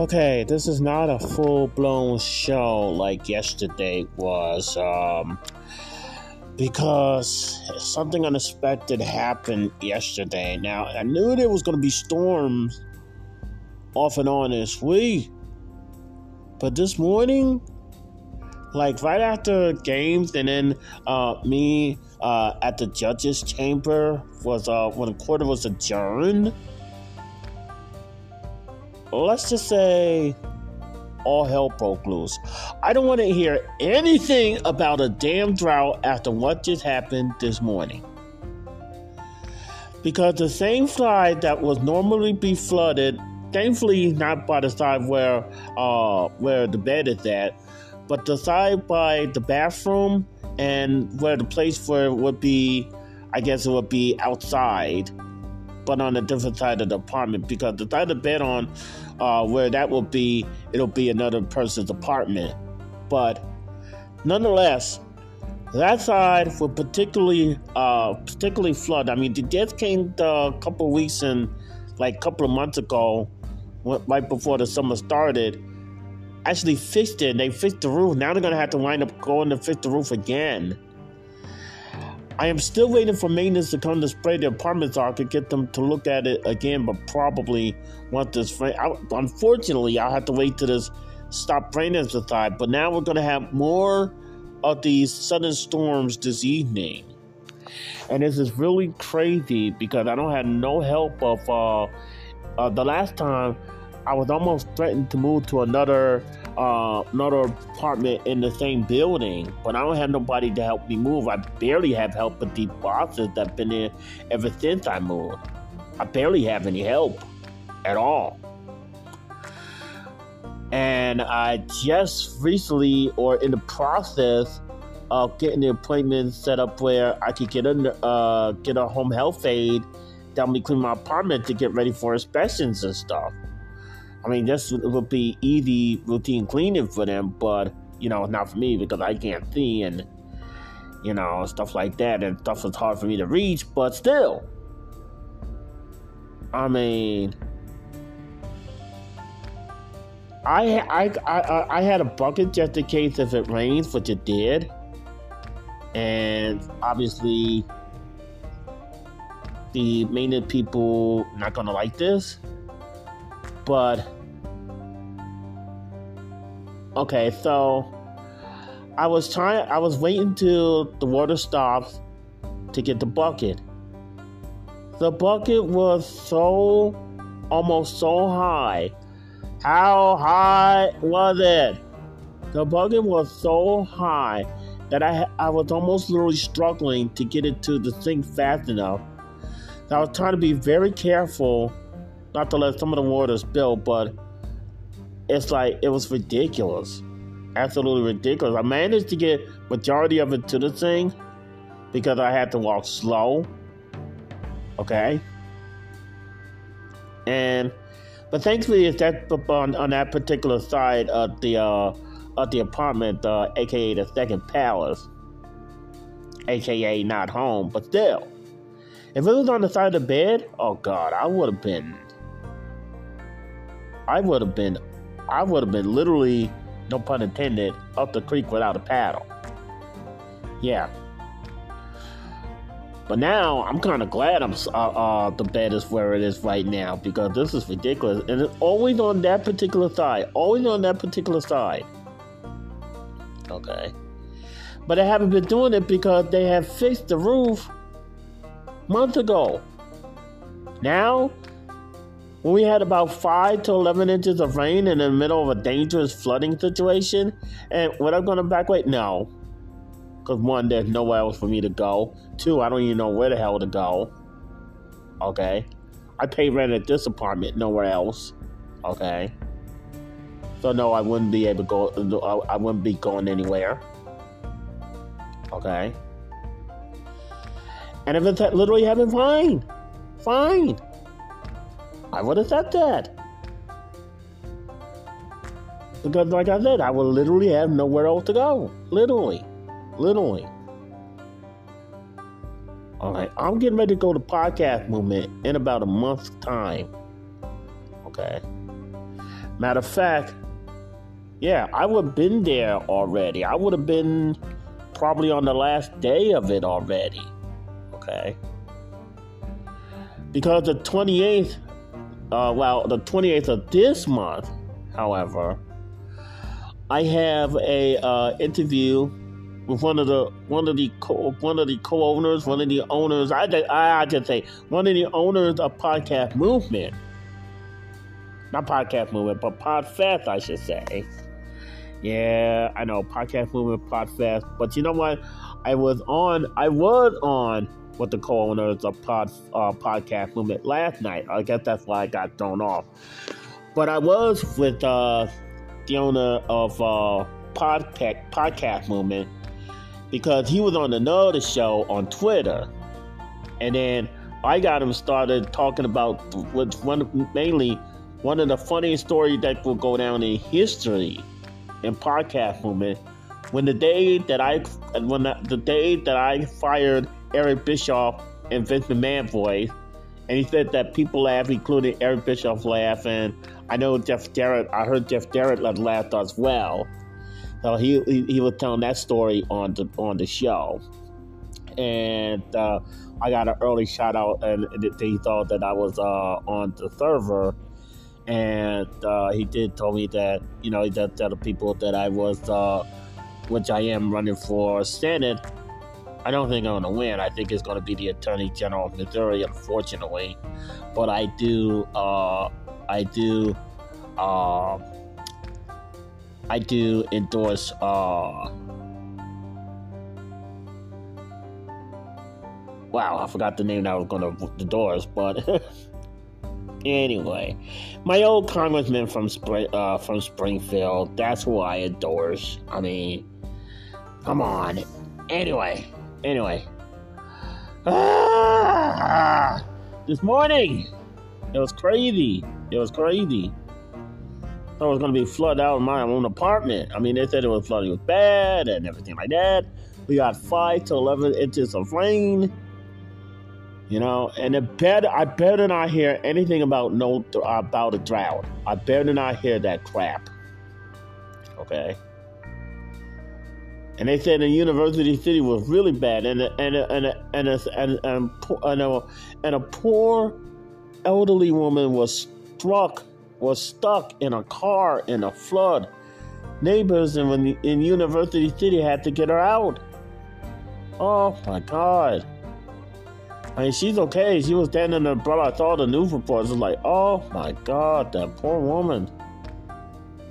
Okay, this is not a full blown show like yesterday was, um, because something unexpected happened yesterday. Now, I knew there was going to be storms off and on this week, but this morning, like right after games, and then uh, me uh, at the judges' chamber was uh, when the court was adjourned let's just say all hell broke loose. I don't want to hear anything about a damn drought after what just happened this morning. Because the same side that was normally be flooded, thankfully not by the side where uh where the bed is at, but the side by the bathroom and where the place where it would be I guess it would be outside but on a different side of the apartment because the side of the bed on uh, where that will be, it'll be another person's apartment. But nonetheless, that side will particularly uh, particularly flood. I mean, the death came a couple weeks and like a couple of months ago, right before the summer started. Actually fixed it. They fixed the roof. Now they're gonna have to wind up going to fix the roof again. I am still waiting for maintenance to come to spray the apartments so I could get them to look at it again, but probably want this. I, unfortunately, I'll have to wait till this stop raining subside. But now we're going to have more of these sudden storms this evening. And this is really crazy because I don't have no help of uh, uh, the last time I was almost threatened to move to another uh, another apartment in the same building, but I don't have nobody to help me move. I barely have help with the bosses that've been there ever since I moved. I barely have any help at all. And I just recently, or in the process of getting the appointment set up where I could get a uh, get a home health aide that me clean my apartment to get ready for inspections and stuff. I mean, this would be easy routine cleaning for them, but you know, not for me because I can't see and you know stuff like that, and stuff is hard for me to reach. But still, I mean, I I I I had a bucket just in case if it rains, which it did, and obviously the maintenance people not gonna like this but okay, so I was trying I was waiting till the water stops to get the bucket. The bucket was so almost so high. How high was it? The bucket was so high that I I was almost literally struggling to get it to the sink fast enough. So I was trying to be very careful not to let some of the water spill, but it's like it was ridiculous, absolutely ridiculous. I managed to get majority of it to the thing because I had to walk slow. Okay, and but thankfully it's that on, on that particular side of the uh, of the apartment, uh, aka the second palace, aka not home, but still. If it was on the side of the bed, oh god, I would have been I would have been, I would have been literally, no pun intended, up the creek without a paddle. Yeah. But now I'm kind of glad I'm uh, uh, the bed is where it is right now because this is ridiculous, and it's always on that particular side, always on that particular side. Okay. But I haven't been doing it because they have fixed the roof months ago. Now when we had about 5 to 11 inches of rain in the middle of a dangerous flooding situation, and what I'm going to back wait? No. Because one, there's nowhere else for me to go. Two, I don't even know where the hell to go. Okay. I pay rent at this apartment, nowhere else. Okay. So no, I wouldn't be able to go. I wouldn't be going anywhere. Okay. And if it's literally having fine, fine. I would have said that. Because, like I said, I will literally have nowhere else to go. Literally. Literally. Alright, I'm getting ready to go to podcast movement in about a month's time. Okay. Matter of fact, yeah, I would have been there already. I would have been probably on the last day of it already. Okay. Because the 28th, uh, well, the 28th of this month, however, I have a uh, interview with one of the one of the co- one of the co-owners, one of the owners. I I, I just say one of the owners of Podcast Movement, not Podcast Movement, but Podfest, I should say. Yeah, I know Podcast Movement, Podfest, but you know what? I was on. I was on with the co-owners of Pod uh, Podcast Movement last night. I guess that's why I got thrown off. But I was with uh, the owner of uh, Podcast Podcast Movement because he was on another show on Twitter, and then I got him started talking about what's one mainly one of the funniest stories that will go down in history in podcast movement. When the day that I when the, the day that I fired Eric Bischoff and Vince McMahon voice, and he said that people laughed, including Eric Bischoff laughing. I know Jeff Jarrett. I heard Jeff Jarrett laughed as well. So he, he, he was telling that story on the on the show, and uh, I got an early shout out, and he thought that I was uh, on the server, and uh, he did tell me that you know that tell the people that I was, uh, which I am running for Senate. I don't think I'm going to win. I think it's going to be the Attorney General of Missouri, unfortunately. But I do, uh, I do, uh, I do endorse uh Wow, I forgot the name that I was gonna endorse, but anyway, my old congressman from uh, from Springfield. That's who I endorse. I mean, come on. Anyway, anyway. Ah, this morning, it was crazy. It was crazy thought it was going to be flooded out in my own apartment. I mean, they said it was flooding was bad and everything like that. We got five to eleven inches of rain. You know, and it better I better not hear anything about no about a drought. I better not hear that crap. Okay. And they said the University City was really bad, and and and and and and, and, and, a, and a poor elderly woman was struck was stuck in a car in a flood. Neighbors in, in University City had to get her out. Oh my God. I mean, she's okay. She was standing there, but I saw the news reports. It was like, oh my God, that poor woman.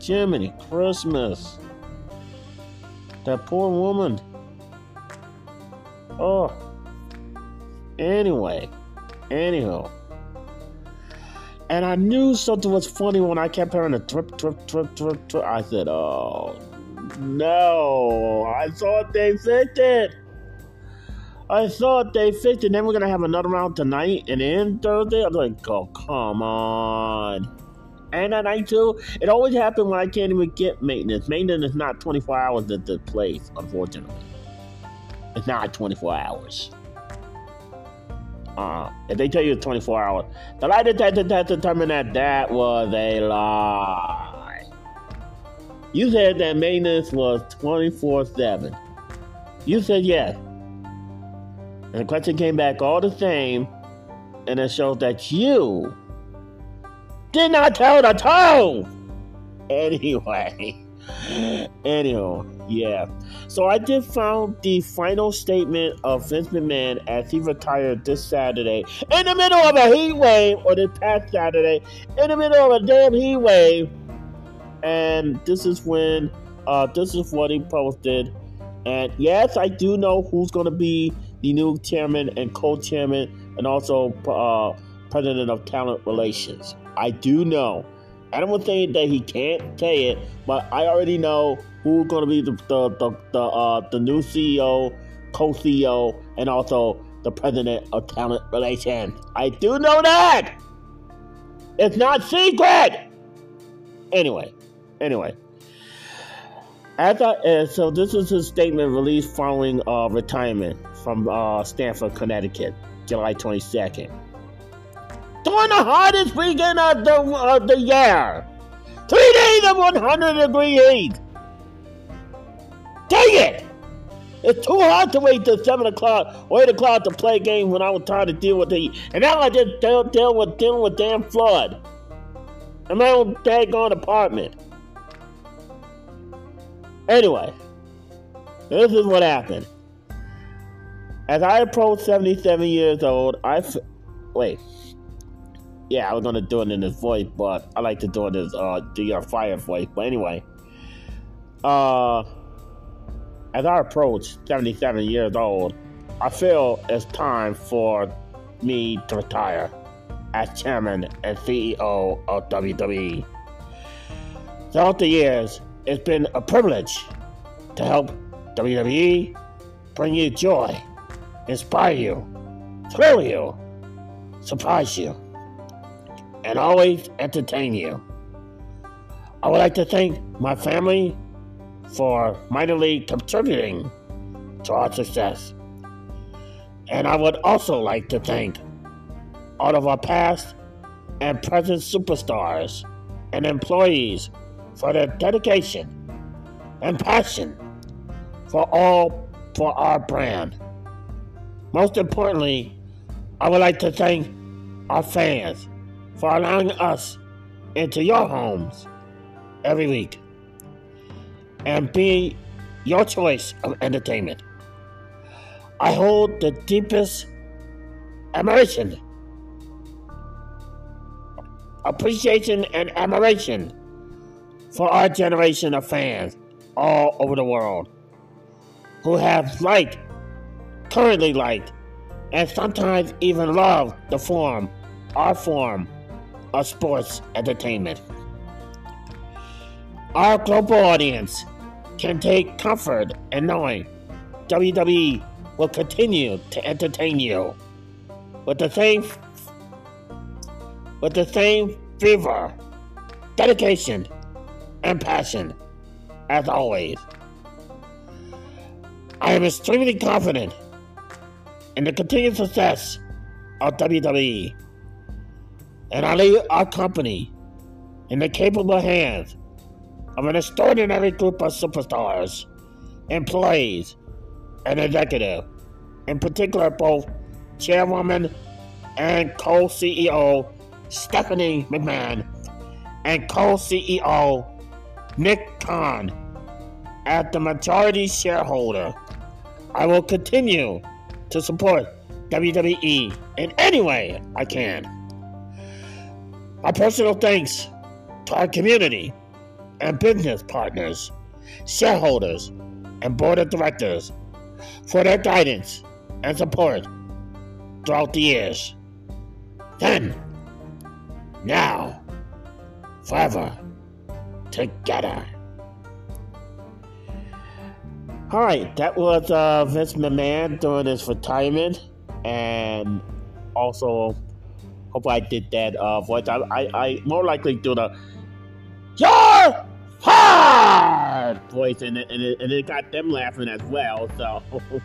Jiminy Christmas. That poor woman. Oh. Anyway. Anyhow. And I knew something was funny when I kept hearing a trip, trip, trip, trip, trip. I said, oh, no. I thought they fixed it. I thought they fixed it. Then we're going to have another round tonight and then Thursday. I was like, oh, come on. And at night, too, it always happens when I can't even get maintenance. Maintenance is not 24 hours at the place, unfortunately. It's not 24 hours. Uh, if they tell you it's 24 hours, the lie detector test determined that that was a lie. You said that maintenance was 24 7. You said yes. And the question came back all the same, and it shows that you did not tell the truth. Anyway. Anyhow, yeah. So I did found the final statement of Vince McMahon as he retired this Saturday in the middle of a heat wave, or this past Saturday in the middle of a damn heat wave. And this is when, uh, this is what he posted. And yes, I do know who's going to be the new chairman and co-chairman, and also uh, president of talent relations. I do know. I don't think that he can't say it, but I already know who's going to be the the the the, uh, the new CEO, co-CEO, and also the president of talent relations. I do know that. It's not secret. Anyway, anyway. As I, uh, so this is his statement released following uh, retirement from uh, Stamford, Connecticut, July 22nd during the hottest weekend of the, of the year. Three days of 100 degree heat. Dang it! It's too hard to wait till 7 o'clock or 8 o'clock to play games when I was trying to deal with the heat. And now I just deal, deal with dealing with damn flood. In my own daggone apartment. Anyway, this is what happened. As I approached 77 years old, I. F- wait. Yeah, I was gonna do it in this voice, but I like to do it as uh, do your fire voice. But anyway, uh, as I approach 77 years old, I feel it's time for me to retire as chairman and CEO of WWE. Throughout the years, it's been a privilege to help WWE bring you joy, inspire you, thrill you, surprise you, and always entertain you. I would like to thank my family for mightily contributing to our success. And I would also like to thank all of our past and present superstars and employees for their dedication and passion for all for our brand. Most importantly, I would like to thank our fans for allowing us into your homes every week and be your choice of entertainment. I hold the deepest admiration, appreciation, and admiration for our generation of fans all over the world who have liked, currently liked, and sometimes even loved the form, our form of sports entertainment. Our global audience can take comfort in knowing WWE will continue to entertain you with the same with the same fervor, dedication, and passion as always. I am extremely confident in the continued success of WWE, and I leave our company in the capable hands of an extraordinary group of superstars, employees, and executive, in particular both chairwoman and co-CEO Stephanie McMahon and co-CEO Nick Khan as the majority shareholder. I will continue to support WWE in any way I can. My personal thanks to our community and business partners, shareholders, and board of directors for their guidance and support throughout the years. Then, now, forever, together. All right, that was uh, Vince McMahon during his retirement, and also I did that uh, voice. I, I, I more likely do the your hard voice, and it, and, it, and it got them laughing as well. So,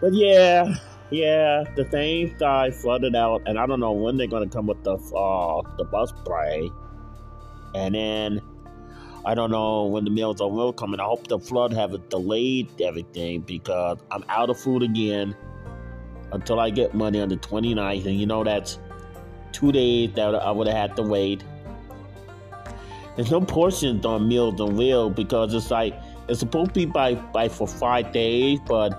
but yeah, yeah, the same guy flooded out, and I don't know when they're gonna come with the uh, the bus spray, and then. I don't know when the meals are will come, and I hope the flood have delayed everything because I'm out of food again until I get money on the 29th. And you know, that's two days that I would have had to wait. There's no portions on Meals on Wheel because it's like it's supposed to be by, by for five days, but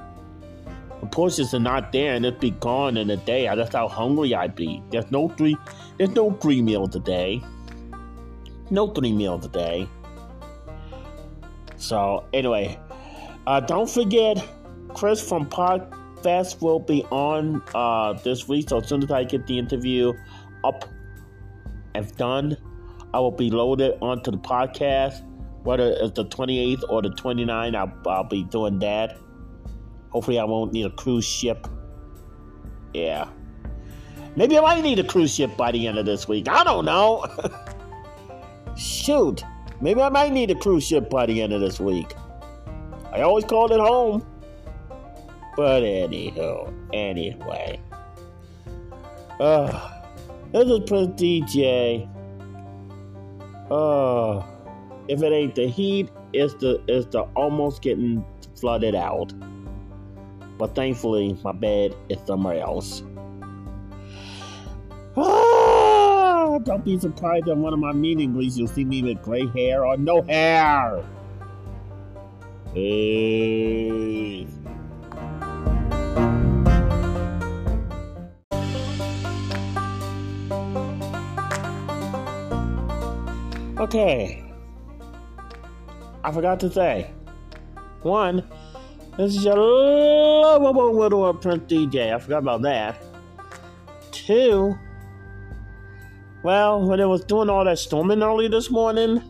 the portions are not there and it'd be gone in a day. That's how hungry I'd be. There's no three there's no three meals a day. No three meals a day. So anyway, uh, don't forget Chris from Podfest will be on uh, this week. So as soon as I get the interview up and done, I will be loaded onto the podcast. Whether it's the 28th or the 29th, I'll, I'll be doing that. Hopefully, I won't need a cruise ship. Yeah. Maybe I might need a cruise ship by the end of this week. I don't know. Shoot. Maybe I might need a cruise ship by the end of this week. I always called it home. But anywho, anyway. Uh, this is Prince DJ Uh, if it ain't the heat, it's the it's the almost getting flooded out. But thankfully, my bed is somewhere else. Ah, don't be surprised at one of my meetings you'll see me with gray hair or no hair. Peace. Okay. I forgot to say. One, this is your lovable little Prince DJ. I forgot about that. Two, well, when it was doing all that storming early this morning,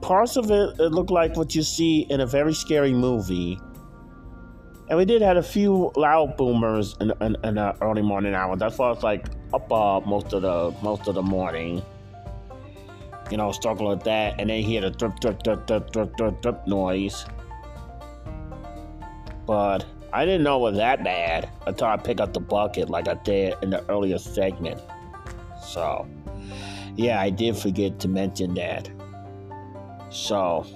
parts of it, it looked like what you see in a very scary movie. And we did have a few loud boomers in, in, in the early morning hours. That's why it's like up uh, most of the most of the morning. You know, struggle with that, and then hear the drip, drip, drip, drip, drip, drip, drip noise. But I didn't know it was that bad until I picked up the bucket like I did in the earlier segment. So, yeah, I did forget to mention that. So,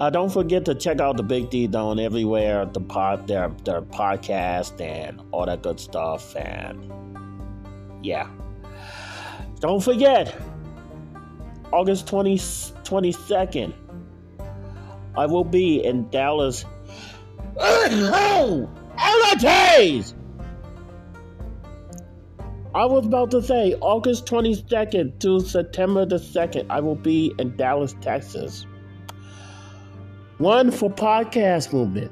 uh, don't forget to check out the Big D Zone everywhere, the pod, their their podcast and all that good stuff. And yeah, don't forget August 20, 22nd, I will be in Dallas. Holidays! I was about to say August 22nd to September the 2nd, I will be in Dallas, Texas. One for podcast movement.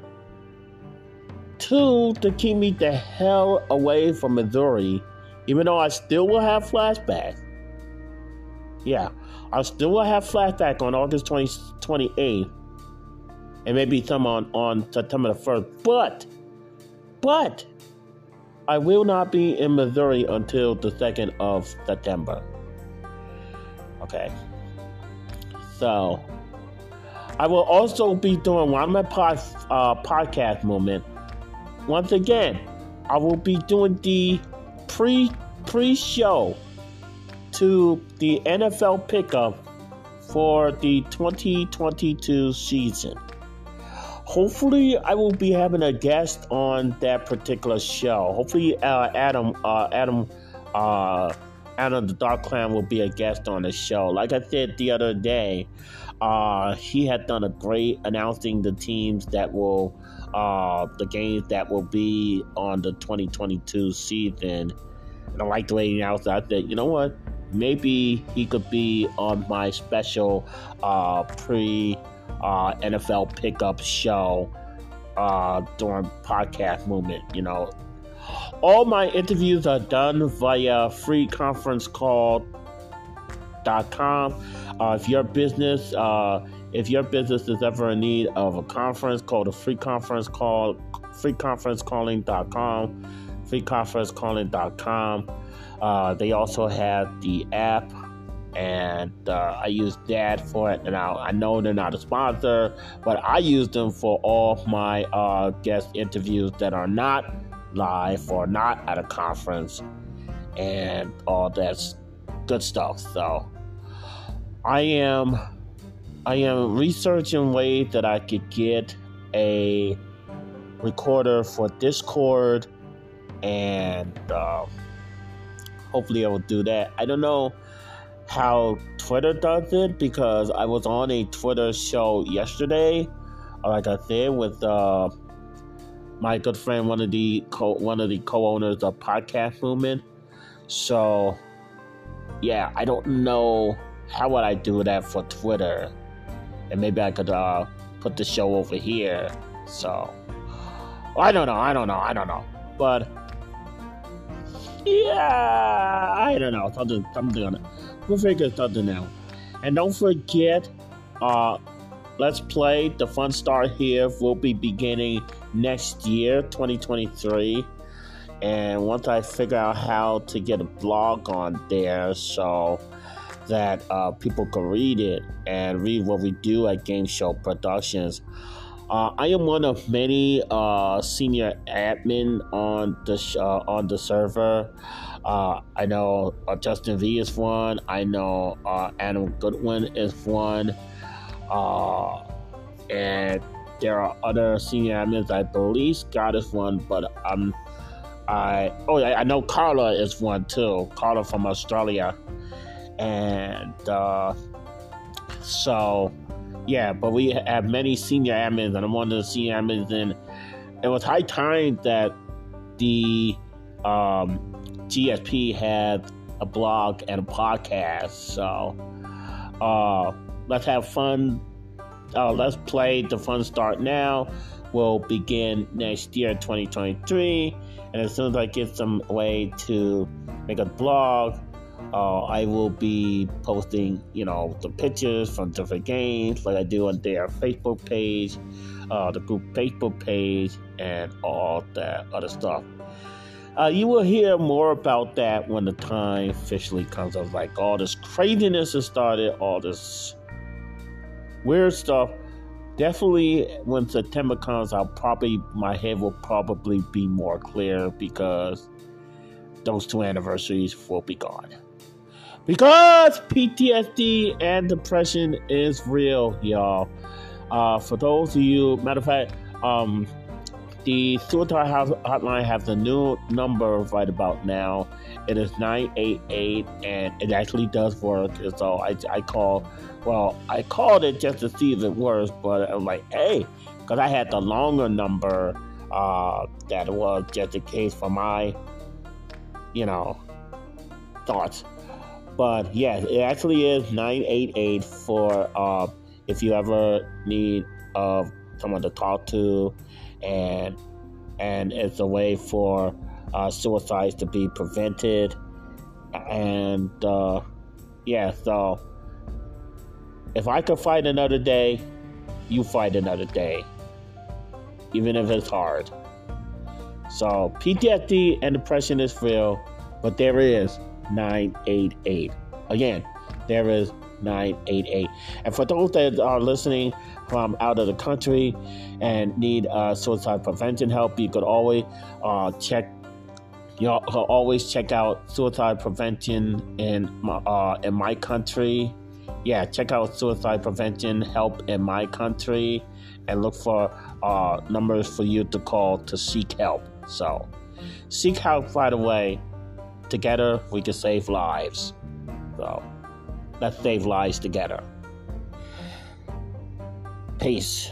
Two to keep me the hell away from Missouri, even though I still will have flashbacks. Yeah, I still will have flashback on August 20, 28th, and maybe some on, on September the 1st. But, but, I will not be in Missouri until the 2nd of September. Okay. So, I will also be doing one of my pod, uh, podcast moment. Once again, I will be doing the pre pre show to the NFL pickup for the 2022 season. Hopefully, I will be having a guest on that particular show. Hopefully, uh, Adam, uh, Adam, uh, Adam the Dark Clan will be a guest on the show. Like I said the other day, uh, he had done a great announcing the teams that will, uh, the games that will be on the 2022 season. And I like the way he announced that. I said, you know what? Maybe he could be on my special uh, pre uh, NFL pickup show uh, during podcast movement. You know, all my interviews are done via free conference call. freeconferencecall.com. Uh, if your business, uh, if your business is ever in need of a conference, call the free conference call, freeconferencecalling.com, freeconferencecalling.com. Uh, they also have the app and uh, I use that for it. And I, know they're not a sponsor, but I use them for all my uh, guest interviews that are not live or not at a conference and all that's good stuff. So I am I am researching ways that I could get a recorder for Discord and uh, hopefully I will do that. I don't know how Twitter does it because I was on a Twitter show yesterday, like I said, with uh, my good friend, one of the co- one of the co-owners of Podcast Movement. So, yeah, I don't know how would I do that for Twitter, and maybe I could uh, put the show over here. So, I don't know, I don't know, I don't know, but yeah, I don't know, something on it. We'll figure something out. And don't forget, uh, Let's Play, the fun start here will be beginning next year, 2023. And once I figure out how to get a blog on there so that uh, people can read it and read what we do at Game Show Productions, Uh, I am one of many uh, senior admin on the sh- uh, on the server. Uh, I know uh, Justin V is one. I know uh, Adam Goodwin is one, and there are other senior admins. I believe Scott is one, but I'm I oh I know Carla is one too. Carla from Australia, and so yeah, but we have many senior admins, and I'm one of the senior admins. And it was high time that the um, GSP had a blog and a podcast. So uh, let's have fun. Uh, let's play the fun start now. We'll begin next year, 2023. And as soon as I get some way to make a blog, uh, I will be posting, you know, the pictures from different games, like I do on their Facebook page, uh, the group Facebook page, and all that other stuff. Uh, you will hear more about that when the time officially comes. Of like all this craziness has started, all this weird stuff. Definitely, when September comes, I'll probably my head will probably be more clear because those two anniversaries will be gone. Because PTSD and depression is real, y'all. Uh, for those of you, matter of fact, um, the suicide hotline has a new number right about now. It is 988 and it actually does work. So I, I call, well, I called it just to see if it works, but I'm like, hey, because I had the longer number uh, that was just in case for my, you know, thoughts. But yeah, it actually is 988 for uh, if you ever need uh, someone to talk to, and and it's a way for uh, suicides to be prevented. And uh, yeah, so if I could fight another day, you fight another day, even if it's hard. So PTSD and depression is real, but there is 988. Again, there is 988. And for those that are listening from out of the country and need uh, suicide prevention help, you could always uh, check. You know, always check out suicide prevention in my, uh, in my country. Yeah, check out suicide prevention help in my country, and look for uh, numbers for you to call to seek help. So, seek help right away Together, we can save lives. So, let's save lives together. Peace.